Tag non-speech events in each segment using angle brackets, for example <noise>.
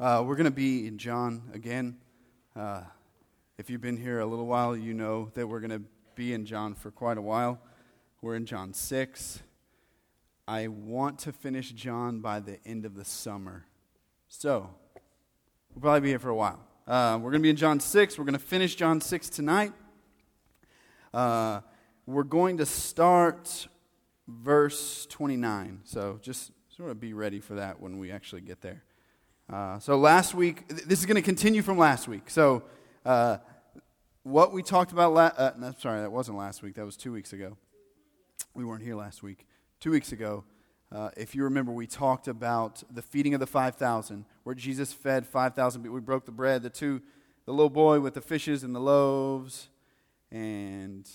Uh, we're going to be in John again. Uh, if you've been here a little while, you know that we're going to be in John for quite a while. We're in John 6. I want to finish John by the end of the summer. So, we'll probably be here for a while. Uh, we're going to be in John 6. We're going to finish John 6 tonight. Uh, we're going to start verse 29. So, just sort of be ready for that when we actually get there. Uh, so last week, this is going to continue from last week. So uh, what we talked about, la- uh, no, sorry, that wasn't last week. That was two weeks ago. We weren't here last week. Two weeks ago, uh, if you remember, we talked about the feeding of the 5,000, where Jesus fed 5,000 people. We broke the bread, the two, the little boy with the fishes and the loaves, and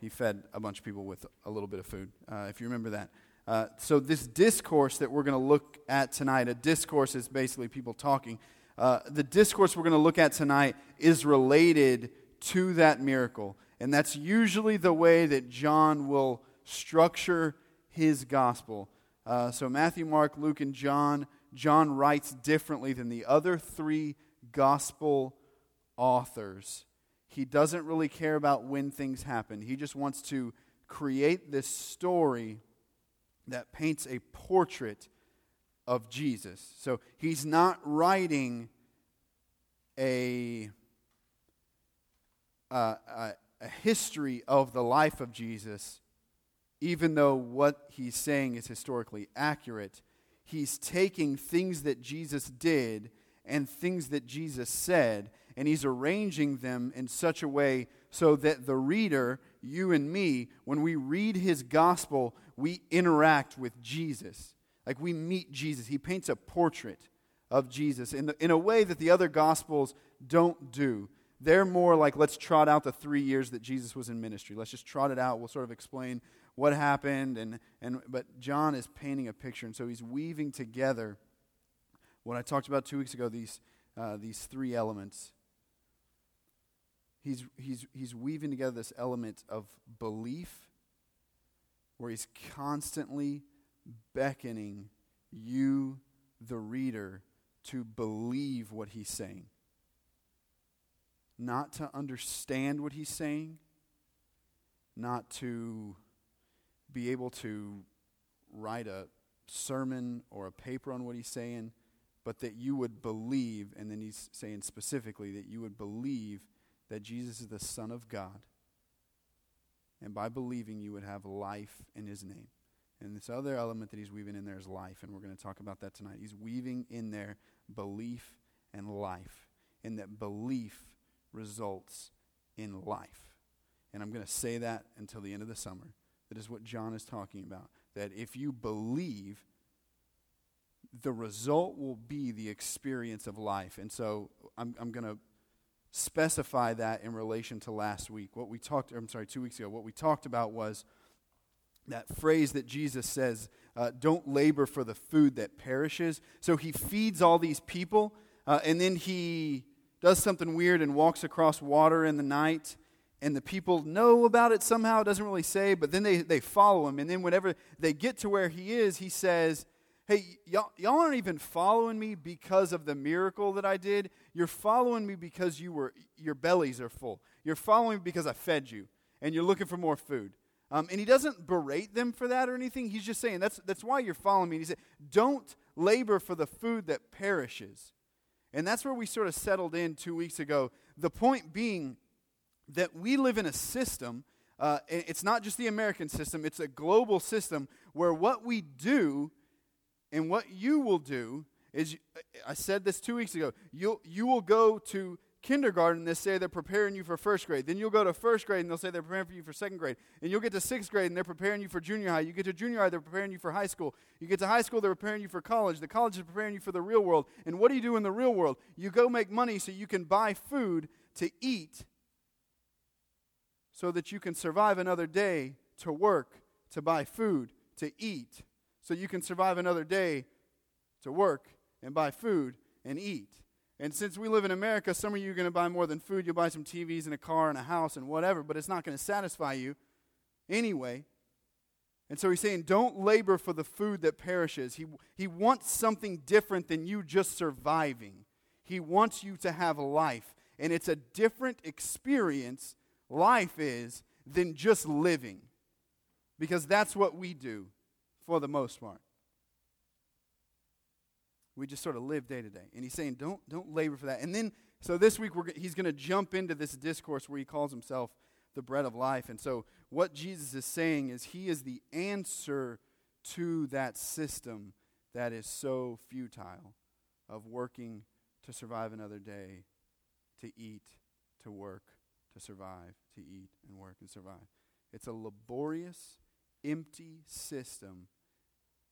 he fed a bunch of people with a little bit of food, uh, if you remember that. Uh, so, this discourse that we're going to look at tonight, a discourse is basically people talking. Uh, the discourse we're going to look at tonight is related to that miracle. And that's usually the way that John will structure his gospel. Uh, so, Matthew, Mark, Luke, and John, John writes differently than the other three gospel authors. He doesn't really care about when things happen, he just wants to create this story that paints a portrait of Jesus. So he's not writing a, a, a history of the life of Jesus, even though what he's saying is historically accurate. He's taking things that Jesus did and things that Jesus said, and he's arranging them in such a way so that the reader, you and me, when we read his gospel, we interact with Jesus. Like we meet Jesus. He paints a portrait of Jesus in, the, in a way that the other gospels don't do. They're more like, let's trot out the three years that Jesus was in ministry. Let's just trot it out. We'll sort of explain what happened. And, and, but John is painting a picture, and so he's weaving together what I talked about two weeks ago these, uh, these three elements. He's, he's, he's weaving together this element of belief where he's constantly beckoning you, the reader, to believe what he's saying. Not to understand what he's saying, not to be able to write a sermon or a paper on what he's saying, but that you would believe, and then he's saying specifically that you would believe that Jesus is the Son of God and by believing, you would have life in his name. And this other element that he's weaving in there is life, and we're going to talk about that tonight. He's weaving in there belief and life, and that belief results in life. And I'm going to say that until the end of the summer. That is what John is talking about. That if you believe, the result will be the experience of life. And so I'm, I'm going to specify that in relation to last week. What we talked, I'm sorry, two weeks ago, what we talked about was that phrase that Jesus says, uh, don't labor for the food that perishes. So he feeds all these people, uh, and then he does something weird and walks across water in the night. And the people know about it somehow, it doesn't really say, but then they, they follow him. And then whenever they get to where he is, he says, hey, y'all, y'all aren't even following me because of the miracle that I did. You're following me because you were, your bellies are full. You're following me because I fed you, and you're looking for more food. Um, and he doesn't berate them for that or anything. He's just saying, that's, that's why you're following me. And he said, don't labor for the food that perishes. And that's where we sort of settled in two weeks ago. The point being that we live in a system, uh, it's not just the American system, it's a global system where what we do and what you will do is, I said this two weeks ago, you'll, you will go to kindergarten, they say they're preparing you for first grade. Then you'll go to first grade, and they'll say they're preparing for you for second grade. And you'll get to sixth grade, and they're preparing you for junior high. You get to junior high, they're preparing you for high school. You get to high school, they're preparing you for college. The college is preparing you for the real world. And what do you do in the real world? You go make money so you can buy food to eat so that you can survive another day to work, to buy food, to eat so you can survive another day to work and buy food and eat. And since we live in America, some of you are going to buy more than food. You'll buy some TVs and a car and a house and whatever, but it's not going to satisfy you anyway. And so he's saying, don't labor for the food that perishes. He, he wants something different than you just surviving. He wants you to have life. And it's a different experience, life is, than just living. Because that's what we do for the most part. We just sort of live day to day. And he's saying, don't, don't labor for that. And then, so this week, we're, he's going to jump into this discourse where he calls himself the bread of life. And so, what Jesus is saying is he is the answer to that system that is so futile of working to survive another day, to eat, to work, to survive, to eat and work and survive. It's a laborious, empty system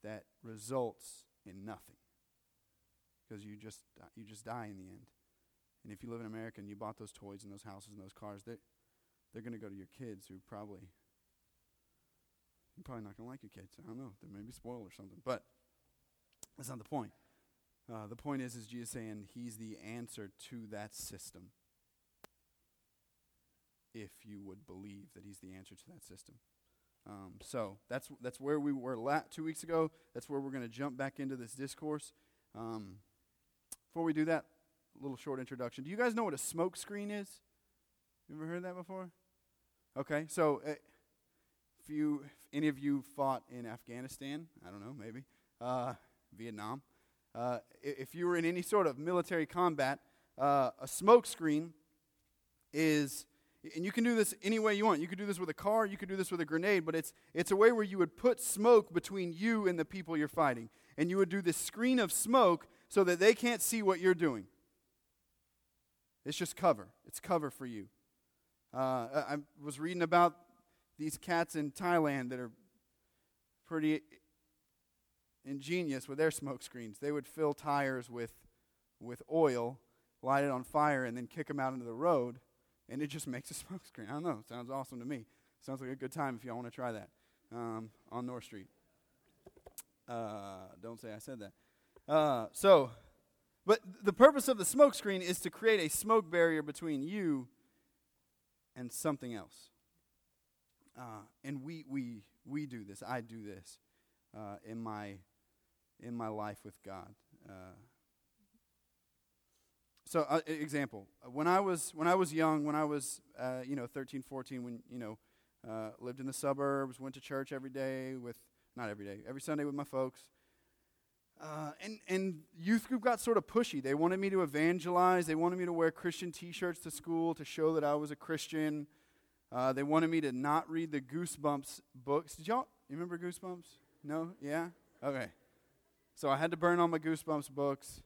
that results in nothing because you just you just die in the end. And if you live in America and you bought those toys and those houses and those cars, they they're going to go to your kids who probably you're probably not going to like your kids. I don't know. They may be spoiled or something, but that's not the point. Uh, the point is, is Jesus saying He's the answer to that system. If you would believe that He's the answer to that system. Um, so that's that's where we were la- two weeks ago. That's where we're going to jump back into this discourse. Um, before we do that, a little short introduction. Do you guys know what a smoke screen is? You ever heard that before? Okay, so uh, if you, if any of you fought in Afghanistan, I don't know, maybe uh, Vietnam, uh, if you were in any sort of military combat, uh, a smoke screen is, and you can do this any way you want. You could do this with a car, you could do this with a grenade, but it's it's a way where you would put smoke between you and the people you're fighting, and you would do this screen of smoke so that they can't see what you're doing. It's just cover. It's cover for you. Uh, I was reading about these cats in Thailand that are pretty ingenious with their smoke screens. They would fill tires with, with oil, light it on fire, and then kick them out into the road, and it just makes a <laughs> smoke screen. I don't know. Sounds awesome to me. Sounds like a good time if y'all want to try that um, on North Street. Uh, don't say I said that. Uh, so, but the purpose of the smoke screen is to create a smoke barrier between you and something else. Uh, and we, we, we do this. I do this uh, in, my, in my life with God. Uh, so, uh, example, when I was when I was young, when I was uh, you know 13, 14, when you know uh, lived in the suburbs, went to church every day with not every day, every Sunday with my folks. Uh, and, and youth group got sort of pushy. They wanted me to evangelize. They wanted me to wear Christian t shirts to school to show that I was a Christian. Uh, they wanted me to not read the Goosebumps books. Did y'all you remember Goosebumps? No? Yeah? Okay. So I had to burn all my Goosebumps books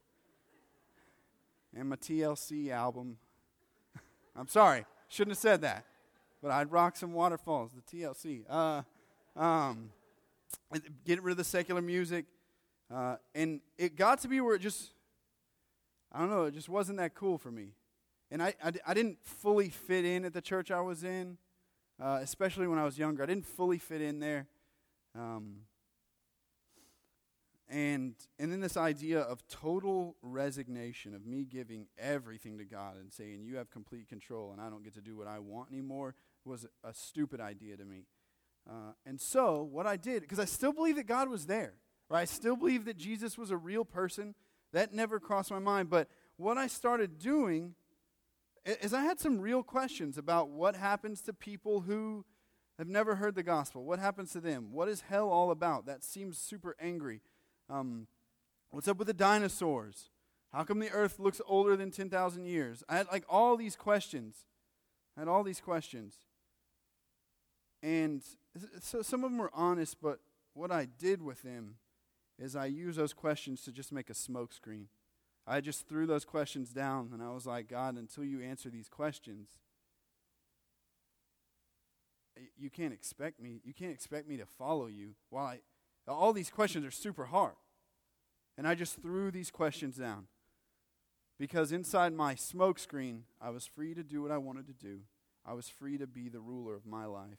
and my TLC album. <laughs> I'm sorry, shouldn't have said that. But I'd rock some waterfalls, the TLC. Uh, um, get rid of the secular music. Uh, and it got to be where it just, I don't know, it just wasn't that cool for me. And I, I, I didn't fully fit in at the church I was in, uh, especially when I was younger. I didn't fully fit in there. Um, and, and then this idea of total resignation, of me giving everything to God and saying, You have complete control and I don't get to do what I want anymore, was a stupid idea to me. Uh, and so, what I did, because I still believe that God was there, right? I still believe that Jesus was a real person. That never crossed my mind. But what I started doing is I had some real questions about what happens to people who have never heard the gospel. What happens to them? What is hell all about? That seems super angry. Um, what's up with the dinosaurs? How come the earth looks older than 10,000 years? I had like all these questions. I had all these questions. And so some of them were honest, but what I did with them is I used those questions to just make a smokescreen. I just threw those questions down and I was like, God, until you answer these questions, you can't expect me, you can't expect me to follow you. While I, all these questions are super hard. And I just threw these questions down. Because inside my smokescreen, I was free to do what I wanted to do. I was free to be the ruler of my life.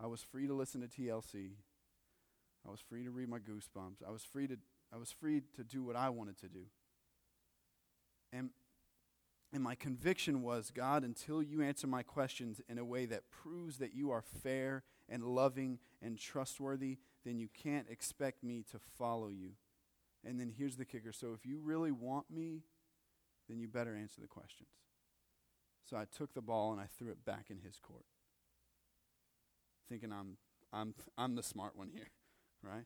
I was free to listen to TLC. I was free to read my goosebumps. I was free to I was free to do what I wanted to do. And And my conviction was God, until you answer my questions in a way that proves that you are fair and loving and trustworthy, then you can't expect me to follow you. And then here's the kicker so if you really want me, then you better answer the questions. So I took the ball and I threw it back in his court, thinking I'm, I'm, I'm the smart one here, <laughs> right?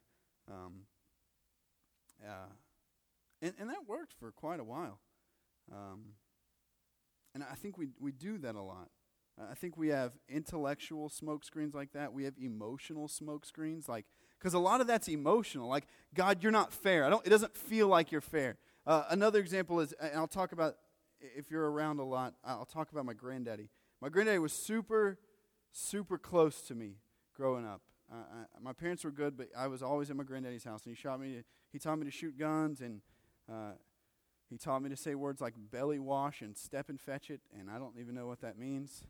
Um, uh, and, and that worked for quite a while. Um, and I think we, we do that a lot. I think we have intellectual smoke screens like that. We have emotional smoke screens, like because a lot of that's emotional. Like God, you're not fair. I don't. It doesn't feel like you're fair. Uh, another example is, and I'll talk about if you're around a lot. I'll talk about my granddaddy. My granddaddy was super, super close to me growing up. Uh, I, my parents were good, but I was always at my granddaddy's house, and he shot me. He taught me to shoot guns, and uh, he taught me to say words like belly wash and step and fetch it, and I don't even know what that means.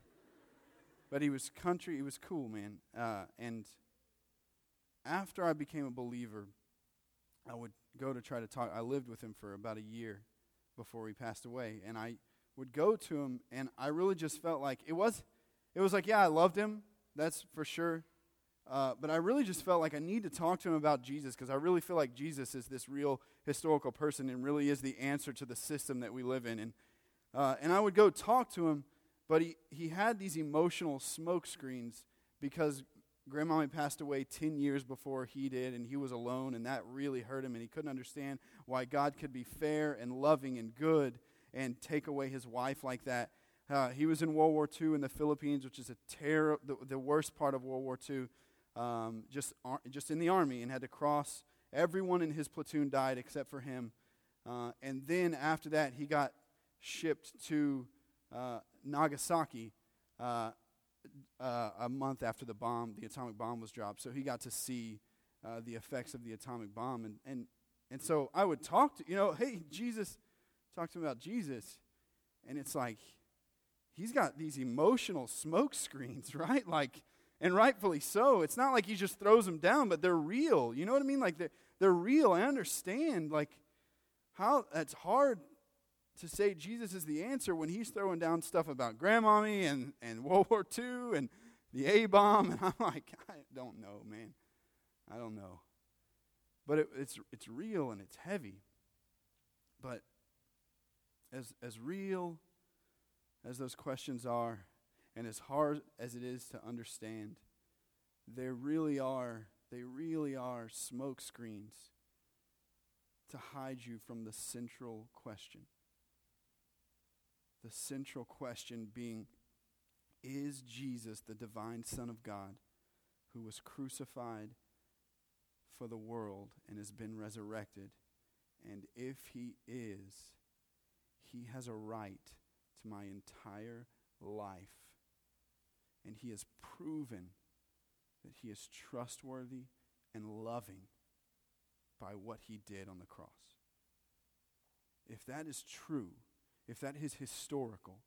but he was country, he was cool, man. Uh, and after I became a believer, I would go to try to talk. I lived with him for about a year before he passed away, and I would go to him, and I really just felt like it was, it was like, yeah, I loved him, that's for sure. Uh, but I really just felt like I need to talk to him about Jesus because I really feel like Jesus is this real historical person and really is the answer to the system that we live in. And, uh, and I would go talk to him, but he, he had these emotional smoke screens because grandmommy passed away 10 years before he did, and he was alone, and that really hurt him, and he couldn't understand why God could be fair and loving and good and take away his wife like that. Uh, he was in World War II in the Philippines, which is a terror, the, the worst part of World War II um, just, ar- just in the army and had to cross. Everyone in his platoon died except for him. Uh, and then after that, he got shipped to uh, Nagasaki uh, a month after the bomb, the atomic bomb was dropped. So he got to see uh, the effects of the atomic bomb. And, and, and so I would talk to, you know, hey, Jesus, talk to him about Jesus. And it's like, he's got these emotional smoke screens, <laughs> right? Like, and rightfully so. It's not like he just throws them down, but they're real. You know what I mean? Like they're, they're real. I understand like how that's hard to say Jesus is the answer when he's throwing down stuff about grandmommy and, and World War II and the A bomb. <laughs> And I'm like, I don't know, man. I don't know. But it, it's, it's real and it's heavy. But as, as real as those questions are, and as hard as it is to understand, there really are, they really are smoke screens to hide you from the central question. The central question being Is Jesus the divine Son of God who was crucified for the world and has been resurrected? And if he is, he has a right to my entire life and he has proven that he is trustworthy and loving by what he did on the cross. If that is true, if that is historical,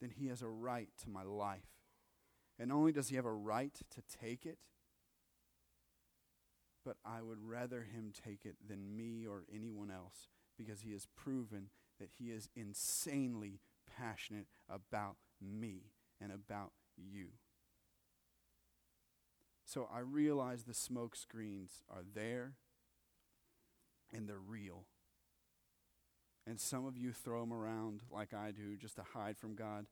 then he has a right to my life. And only does he have a right to take it, but I would rather him take it than me or anyone else because he has proven that he is insanely passionate about me and about you. So I realize the smoke screens are there and they're real. And some of you throw them around like I do just to hide from God.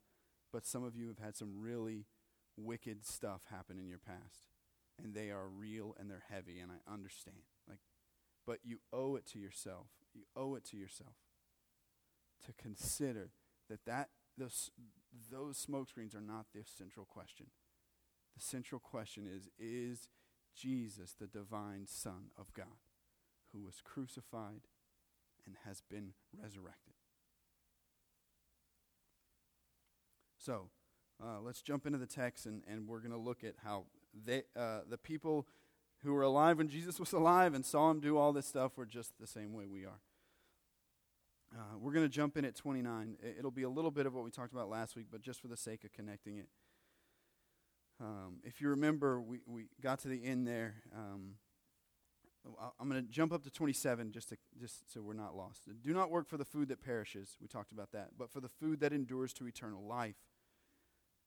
But some of you have had some really wicked stuff happen in your past. And they are real and they're heavy, and I understand. Like, but you owe it to yourself. You owe it to yourself to consider that, that those, those smoke screens are not the central question. The central question is Is Jesus the divine Son of God who was crucified and has been resurrected? So, uh, let's jump into the text and, and we're going to look at how they, uh, the people who were alive when Jesus was alive and saw him do all this stuff were just the same way we are. Uh, we're going to jump in at 29. It'll be a little bit of what we talked about last week, but just for the sake of connecting it. Um, if you remember, we, we got to the end there. Um, I'm going to jump up to 27 just, to, just so we're not lost. Do not work for the food that perishes. We talked about that. But for the food that endures to eternal life,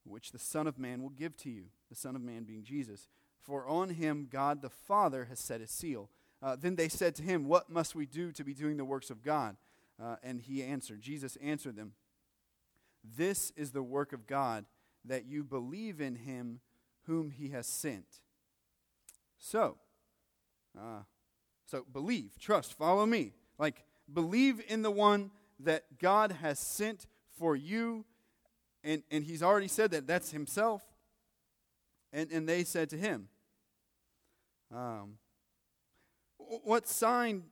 which the Son of Man will give to you. The Son of Man being Jesus. For on him God the Father has set his seal. Uh, then they said to him, What must we do to be doing the works of God? Uh, and he answered, Jesus answered them, This is the work of God, that you believe in him whom he has sent. So, uh, so believe, trust, follow me. Like, believe in the one that God has sent for you. And, and he's already said that that's himself. And, and they said to him, um, What sign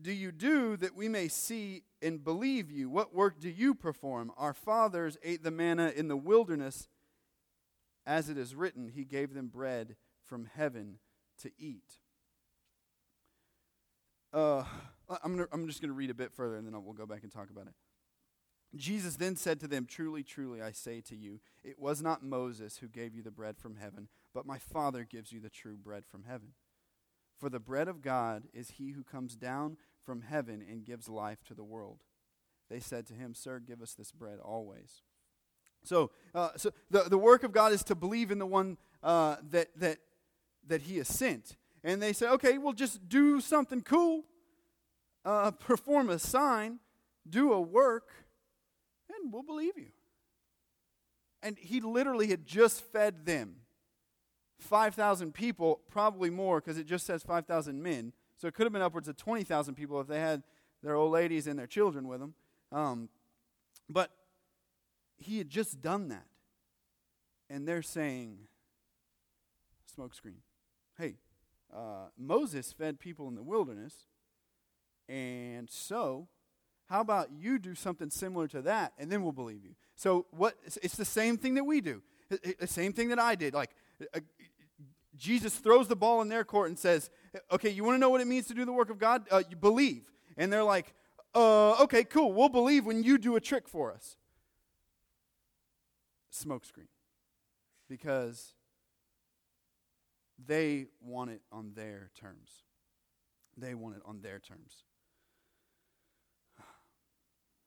do you do that we may see and believe you? What work do you perform? Our fathers ate the manna in the wilderness. As it is written, He gave them bread from heaven to eat. Uh, I'm, gonna, I'm just going to read a bit further and then we'll go back and talk about it. Jesus then said to them, Truly, truly, I say to you, it was not Moses who gave you the bread from heaven, but my Father gives you the true bread from heaven. For the bread of God is he who comes down from heaven and gives life to the world. They said to him, Sir, give us this bread always. So, uh, so the, the work of God is to believe in the one uh, that, that, that he has sent and they say, okay, well, just do something cool, uh, perform a sign, do a work, and we'll believe you. And he literally had just fed them 5,000 people, probably more, because it just says 5,000 men. So it could have been upwards of 20,000 people if they had their old ladies and their children with them. Um, but he had just done that. And they're saying, smokescreen. Hey, uh, Moses fed people in the wilderness. And so, how about you do something similar to that, and then we'll believe you? So, what? It's the same thing that we do. The same thing that I did. Like, uh, Jesus throws the ball in their court and says, "Okay, you want to know what it means to do the work of God? Uh, you believe." And they're like, uh, "Okay, cool. We'll believe when you do a trick for us." Smokescreen, because they want it on their terms. They want it on their terms. <sighs>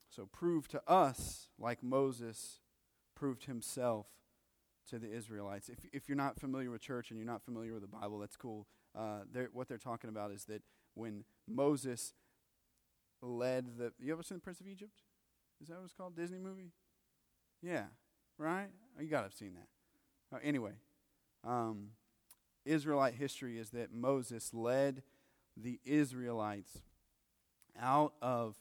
So prove to us, like Moses proved himself to the Israelites. If, if you're not familiar with church and you're not familiar with the Bible, that's cool. Uh, they're, what they're talking about is that when Moses led the. You ever seen The Prince of Egypt? Is that what it's called? Disney movie? Yeah, right? You got to have seen that. Uh, anyway, um, Israelite history is that Moses led the Israelites out of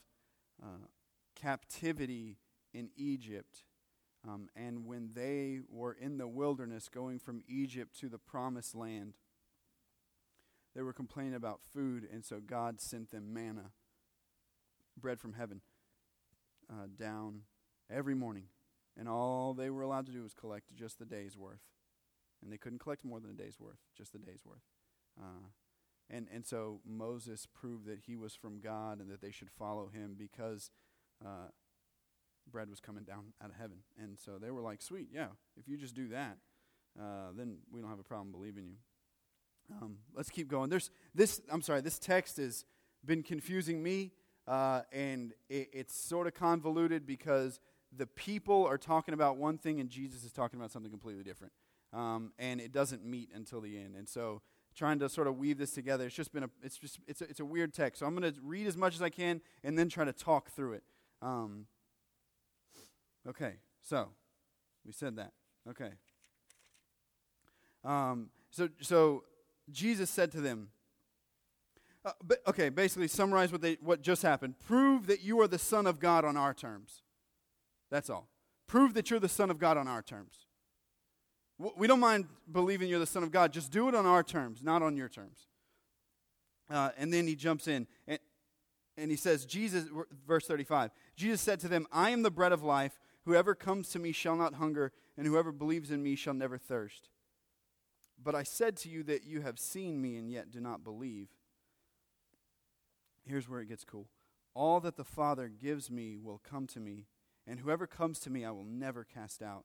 uh, captivity in Egypt. Um, and when they were in the wilderness going from Egypt to the promised land, they were complaining about food, and so God sent them manna, bread from heaven, uh, down every morning. And all they were allowed to do was collect just the day's worth and they couldn't collect more than a day's worth, just a day's worth. Uh, and and so Moses proved that he was from God and that they should follow him because uh, bread was coming down out of heaven. And so they were like, "Sweet, yeah, if you just do that, uh, then we don't have a problem believing you." Um, let's keep going. There's this. I'm sorry. This text has been confusing me, uh, and it, it's sort of convoluted because the people are talking about one thing and Jesus is talking about something completely different um, and it doesn't meet until the end. And so, trying to sort of weave this together, it's just been a, it's just, it's a, it's a weird text. So I'm going to read as much as I can and then try to talk through it. Um, okay, so we said that. Okay. Um, so, so Jesus said to them, uh, but, okay, basically summarize what, they, what just happened. Prove that you are the Son of God on our terms. That's all. Prove that you're the Son of God on our terms. We don't mind believing you're the Son of God. Just do it on our terms, not on your terms. Uh, and then he jumps in and, and he says, Jesus, verse 35, Jesus said to them, I am the bread of life. Whoever comes to me shall not hunger, and whoever believes in me shall never thirst. But I said to you that you have seen me and yet do not believe. Here's where it gets cool. All that the Father gives me will come to me, and whoever comes to me I will never cast out.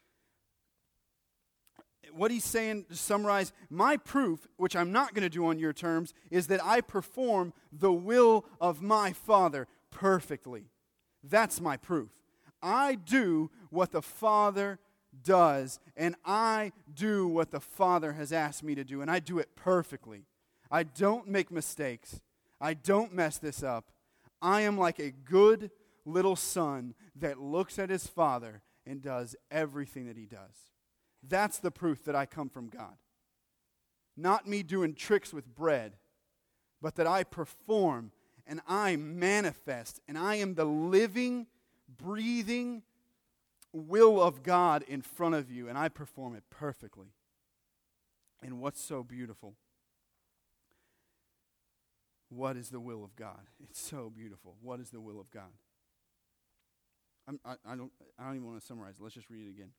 What he's saying, to summarize, my proof, which I'm not going to do on your terms, is that I perform the will of my Father perfectly. That's my proof. I do what the Father does, and I do what the Father has asked me to do, and I do it perfectly. I don't make mistakes. I don't mess this up. I am like a good little son that looks at his father and does everything that he does. That's the proof that I come from God. Not me doing tricks with bread, but that I perform and I manifest, and I am the living, breathing will of God in front of you, and I perform it perfectly. And what's so beautiful? What is the will of God? It's so beautiful. What is the will of God? I, I, don't, I don't even want to summarize. Let's just read it again.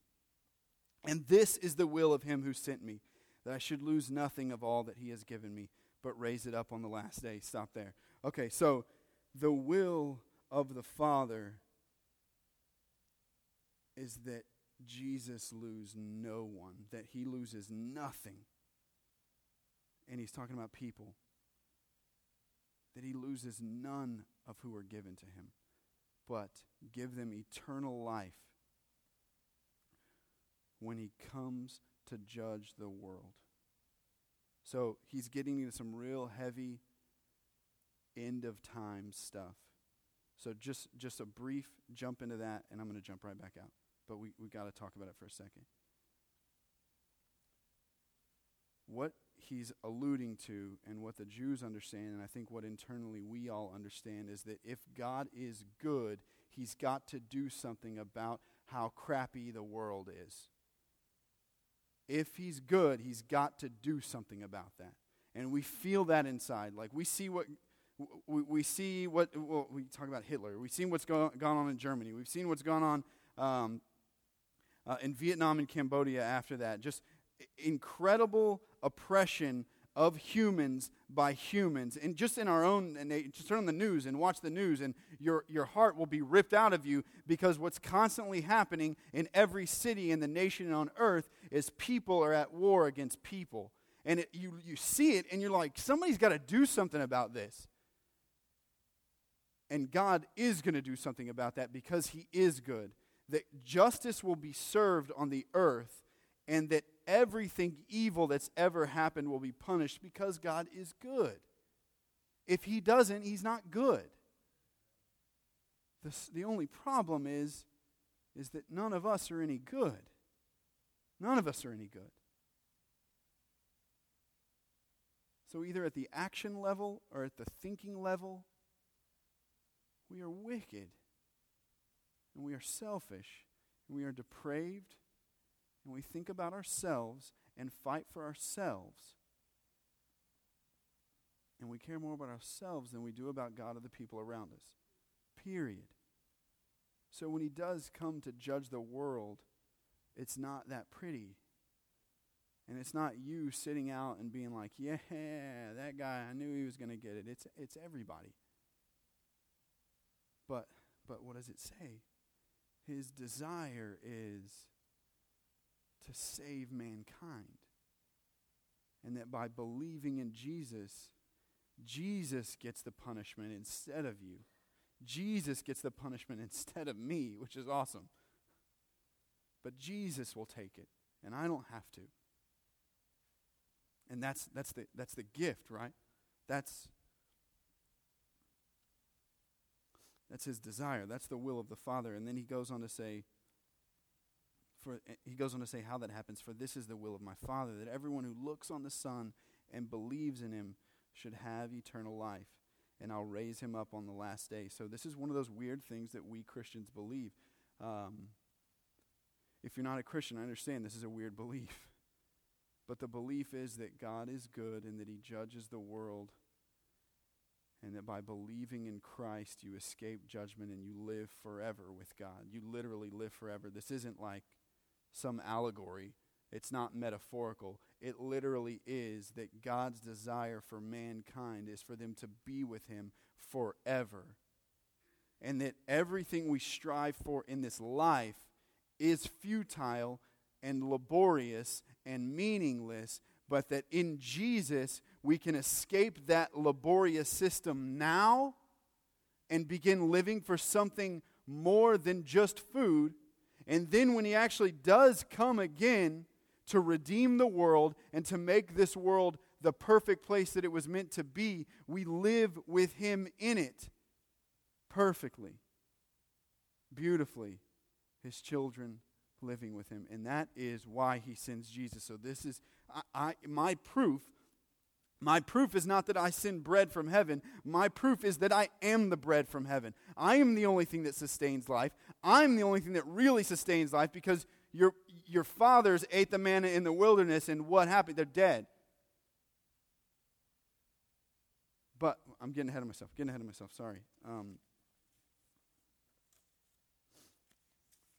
And this is the will of him who sent me, that I should lose nothing of all that he has given me, but raise it up on the last day. Stop there. Okay, so the will of the Father is that Jesus lose no one, that he loses nothing. And he's talking about people. That he loses none of who are given to him, but give them eternal life when he comes to judge the world. So he's getting into some real heavy end of time stuff. So just just a brief jump into that, and I'm going to jump right back out. But we we got to talk about it for a second. What he's alluding to, and what the Jews understand, and I think what internally we all understand, is that if God is good, he's got to do something about how crappy the world is. If he's good, he's got to do something about that. And we feel that inside. Like we see what we, we see what well, we talk about Hitler. We've seen what's go, gone on in Germany. We've seen what's gone on um, uh, in Vietnam and Cambodia after that. Just incredible oppression of humans by humans. And just in our own, and they, just turn on the news and watch the news, and your, your heart will be ripped out of you because what's constantly happening in every city in the nation on earth is people are at war against people. And it, you, you see it, and you're like, somebody's got to do something about this. And God is going to do something about that because He is good. That justice will be served on the earth, and that everything evil that's ever happened will be punished because God is good. If He doesn't, He's not good. The, the only problem is, is that none of us are any good. None of us are any good. So, either at the action level or at the thinking level, we are wicked, and we are selfish, and we are depraved, and we think about ourselves and fight for ourselves. And we care more about ourselves than we do about God or the people around us. Period. So when he does come to judge the world, it's not that pretty. And it's not you sitting out and being like, yeah, <laughs> that guy, I knew he was going to get it. It's, it's everybody. But, but what does it say? His desire is to save mankind. And that by believing in Jesus, Jesus gets the punishment instead of you. Jesus gets the punishment <laughs> instead of me, which is awesome. But Jesus will take it, and I don't have to. And that's, that's, the, that's the gift, right? That's, That's his desire. That's the will of the Father. And then he goes on to say, for he goes on to say how that happens. For this is the will of my Father, that everyone who looks on the Son and believes in him should have eternal life, and I'll raise him up on the last day. So this is one of those weird things that we Christians believe. Um, if you're not a Christian, I understand this is a weird belief. <laughs> But the belief is that God is good and that he judges the world and that by believing in Christ, you escape judgment and you live forever with God. You literally live forever. This isn't like some allegory, it's not metaphorical. It literally is that God's desire for mankind is for them to be with Him forever. And that everything we strive for in this life is futile and laborious and meaningless, but that in Jesus we can escape that laborious system now and begin living for something more than just food. And then when He actually does come again to redeem the world and to make this world the perfect place that it was meant to be, we live with Him in it perfectly, beautifully, His children living with Him. And that is why He sends Jesus. So, this is I, I my proof my proof is not that I send bread from heaven. My proof is that I am the bread from heaven. I am the only thing that sustains life. I'm the only thing that really sustains life because your, your fathers ate the manna in the wilderness, and what happened? They're dead. But I'm getting ahead of myself. Getting ahead of myself. Sorry. Um,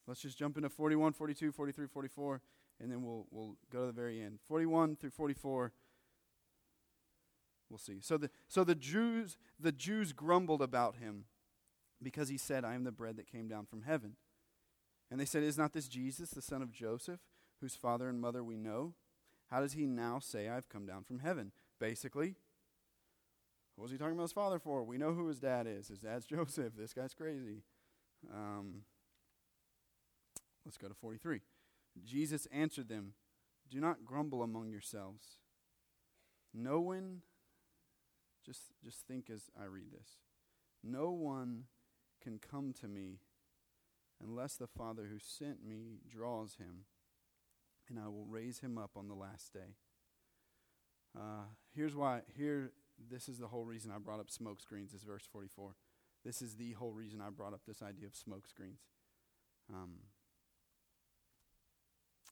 let's just jump into 41, 42, 43, 44, and then we'll, we'll go to the very end. 41 through 44 We'll see. So the, so the Jews the Jews grumbled about him because he said, I am the bread that came down from heaven. And they said, Is not this Jesus, the son of Joseph, whose father and mother we know? How does he now say, I've come down from heaven? Basically, what was he talking about his father for? We know who his dad is. His dad's <laughs> Joseph. This guy's crazy. Um, let's go to 43. Jesus answered them, Do not grumble among yourselves. No one just, just think as I read this. No one can come to me unless the Father who sent me draws him, and I will raise him up on the last day. Uh, here's why. Here, this is the whole reason I brought up smoke screens. Is verse 44. This is the whole reason I brought up this idea of smoke screens. Um,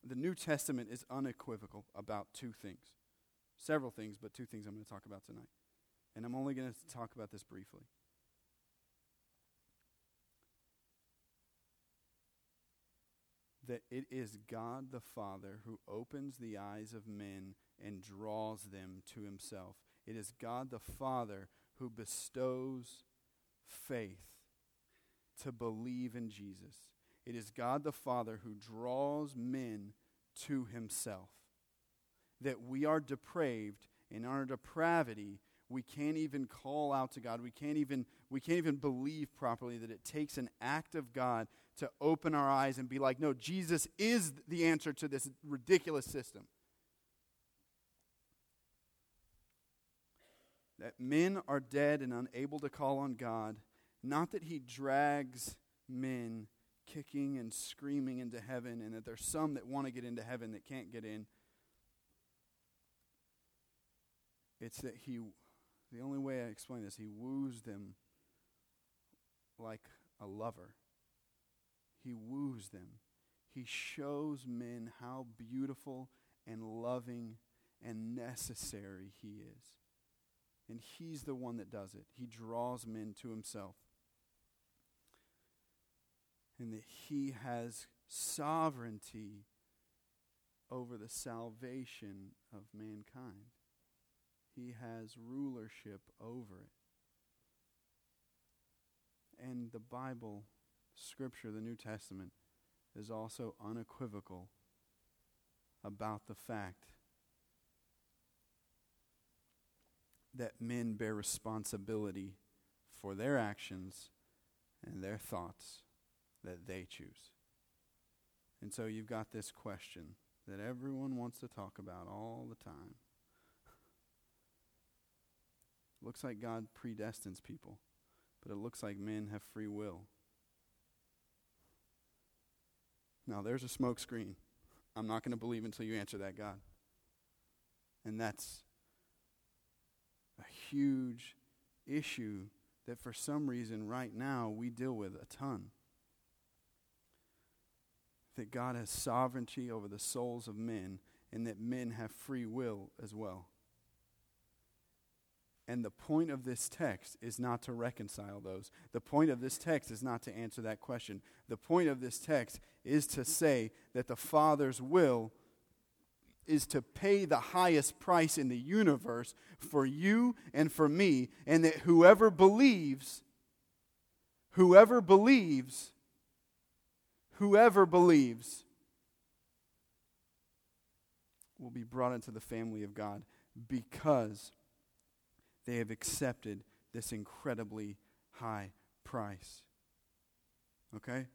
the New Testament is unequivocal about two things, several things, but two things I'm going to talk about tonight. And I'm only going to talk about this briefly. That it is God the Father who opens the eyes of men and draws them to himself. It is God the Father who bestows faith to believe in Jesus. It is God the Father who draws men to himself. That we are depraved in our depravity we can't even call out to God. We can't even we can't even believe properly that it takes an act of God to open our eyes and be like, no, Jesus is the answer to this ridiculous system. That men are dead and unable to call on God, not that he drags men kicking and screaming into heaven, and that there's some that want to get into heaven that can't get in. It's that he the only way I explain this, he woos them like a lover. He woos them. He shows men how beautiful and loving and necessary he is. And he's the one that does it. He draws men to himself. And that he has sovereignty over the salvation of mankind. He has rulership over it. And the Bible, Scripture, the New Testament, is also unequivocal about the fact that men bear responsibility for their actions and their thoughts that they choose. And so you've got this question that everyone wants to talk about all the time Looks like God predestines people, but it looks like men have free will. Now, there's a smoke screen. I'm not going to believe until you answer that, God. And that's a huge issue that for some reason right now we deal with a ton. That God has sovereignty over the souls of men and that men have free will as well And the point of this text is not to reconcile those. The point of this text is not to answer that question. The point of this text is to say that the Father's will is to pay the highest price in the universe for you and for me, and that whoever believes, whoever believes, whoever believes will be brought into the family of God because they have accepted this incredibly high price. Okay?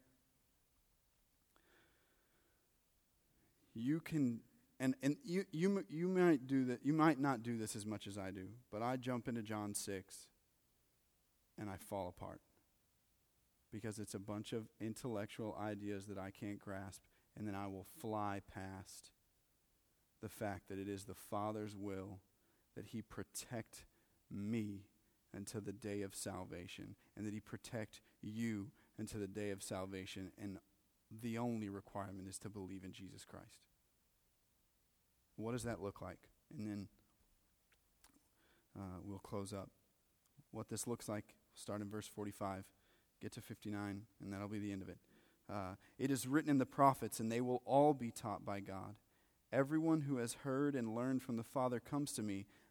You can and and you you you might do that you might not do this as much as I do, but I jump into John 6 and I fall apart. Because it's a bunch of intellectual ideas that I can't grasp and then I will fly past the fact that it is the Father's will that he protect me until the day of salvation, and that He protect you until the day of salvation. And the only requirement is to believe in Jesus Christ. What does that look like? And then uh, we'll close up. What this looks like, start in verse 45, get to 59, and that'll be the end of it. Uh, it is written in the prophets, and they will all be taught by God. Everyone who has heard and learned from the Father comes to me.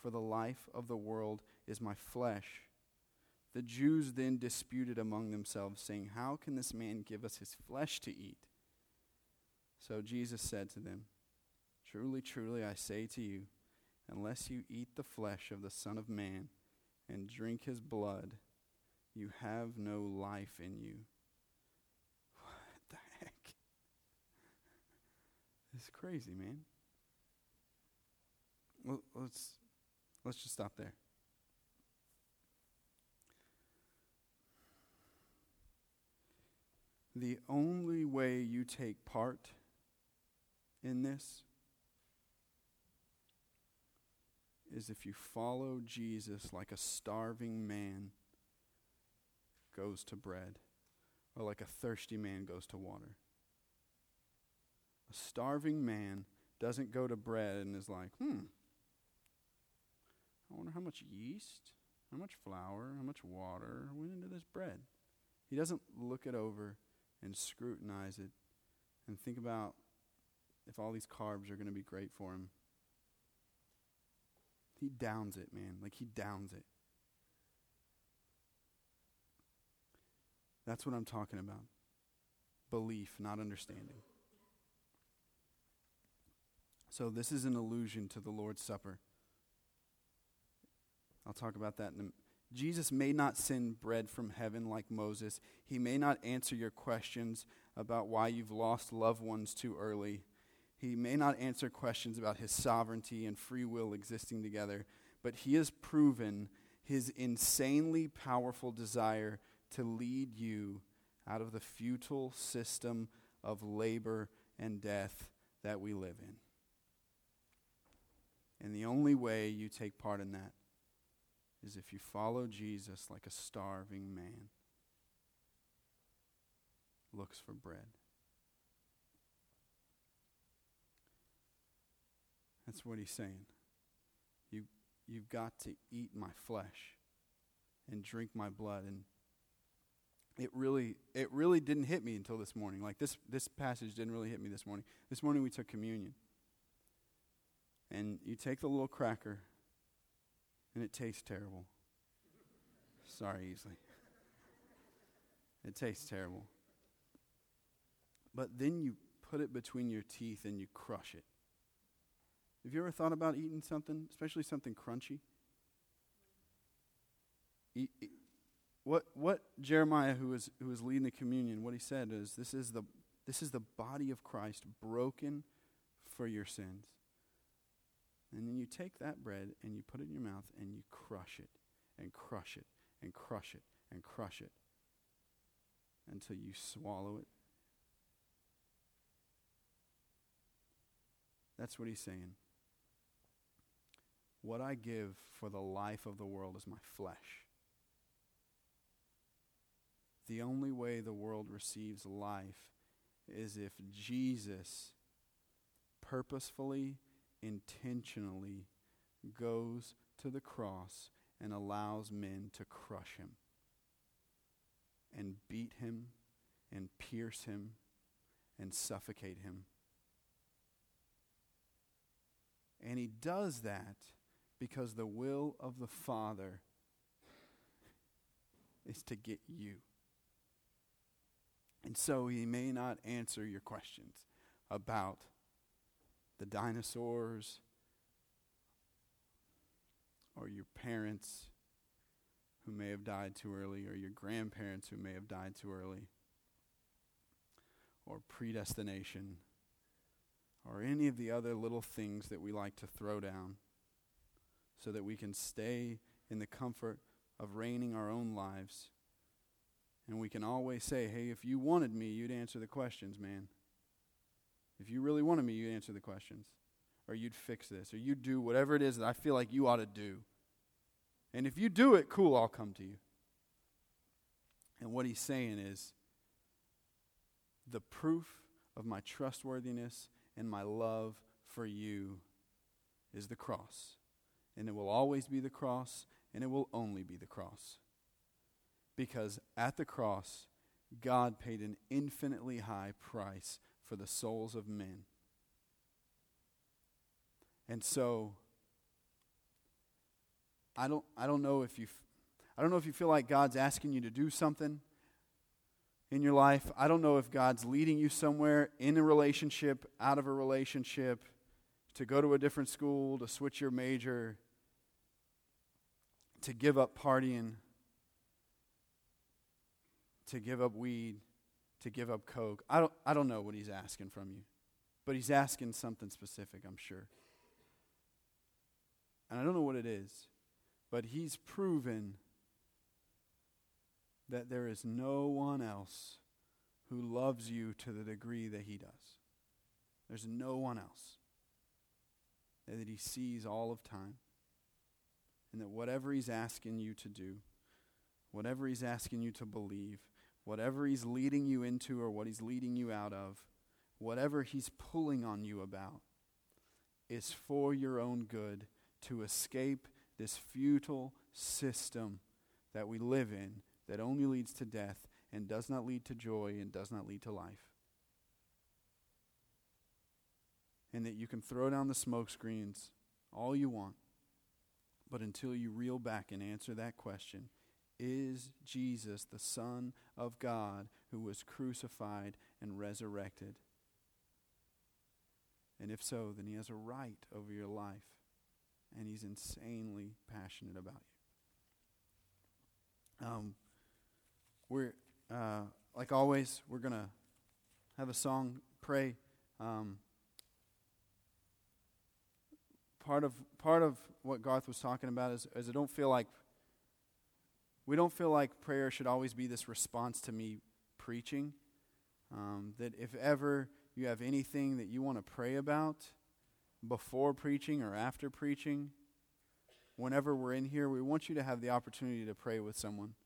for the life of the world is my flesh. The Jews then disputed among themselves, saying, How can this man give us his flesh to eat? So Jesus said to them, Truly, truly, I say to you, unless you eat the flesh of the Son of Man and drink his blood, you have no life in you. What the heck? It's crazy, man. Well, let's Let's just stop there. The only way you take part in this is if you follow Jesus like a starving man goes to bread, or like a thirsty man goes to water. A starving man doesn't go to bread and is like, hmm, I wonder how much yeast, how much flour, how much water went into this bread. He doesn't look it over and scrutinize it and think about if all these carbs are going to be great for him. He downs it, man. Like he downs it. That's what I'm talking about. Belief, not understanding. So, this is an allusion to the Lord's Supper. I'll talk about that in a minute. Jesus may not send bread from heaven like Moses. He may not answer your questions about why you've lost loved ones too early. He may not answer questions about his sovereignty and free will existing together, but he has proven his insanely powerful desire to lead you out of the futile system of labor and death that we live in. And the only way you take part in that is if you follow Jesus like a starving man looks for bread. That's what he's saying. You, you've got to eat my flesh and drink my blood. And it really, it really didn't hit me until this morning. Like this, this passage didn't really hit me this morning. This morning we took communion. And you take the little cracker and it tastes terrible. Sorry, easily. It tastes terrible. But then you put it between your teeth and you crush it. Have you ever thought about eating something, especially something crunchy? Eat, eat. What, what Jeremiah, who was, who was leading the communion, what he said is this is, the, this is the body of Christ broken for your sins. And then you take that bread and you put it in your mouth and you crush it. and crush it and crush it and crush it until you swallow it. That's what he's saying. What I give for the life of the world is my flesh. The only way the world receives life is if Jesus purposefully, intentionally goes to the cross and allows men to crush him and beat him and pierce him and suffocate him. And he does that because the will of the Father is to get you. And so he may not answer your questions about the dinosaurs or your parents who may have died too early or your grandparents who may have died too early or predestination or any of the other little things that we like to throw down so that we can stay in the comfort of reigning our own lives. And we can always say, hey, if you wanted me, you'd answer the questions, man. If you really wanted me, you'd answer the questions. Or you'd fix this. Or you'd do whatever it is that I feel like you ought to do. And if you do it, cool, I'll come to you. And what he's saying is the proof of my trustworthiness and my love for you is the cross. And it will always be the cross, and it will only be the cross. Because at the cross, God paid an infinitely high price for the souls of men. And so, I don't, I don't know if you, I don't know if you feel like God's asking you to do something in your life. I don't know if God's leading you somewhere in a relationship, out of a relationship, to go to a different school, to switch your major, to give up partying, to give up weed, to give up coke. I don't, I don't know what he's asking from you, but he's asking something specific, I'm sure. And I don't know what it is, but he's proven that there is no one else who loves you to the degree that he does. There's no one else. That he sees all of time. And that whatever he's asking you to do, whatever he's asking you to believe, whatever he's leading you into or what he's leading you out of, whatever he's pulling on you about, is for your own good to escape this futile system that we live in that only leads to death and does not lead to joy and does not lead to life. And that you can throw down the smoke screens all you want, but until you reel back and answer that question, is Jesus the Son of God who was crucified and resurrected? And if so, then he has a right over your life, and he's insanely passionate about you. Um, we're, uh, like always, we're to have a song, pray. Um, part of part of what Garth was talking about is, is I don't feel like we don't feel like prayer should always be this response to me preaching. Um, that if ever you have anything that you want to pray about before preaching or after preaching, whenever we're in here, we want you to have the opportunity to pray with someone.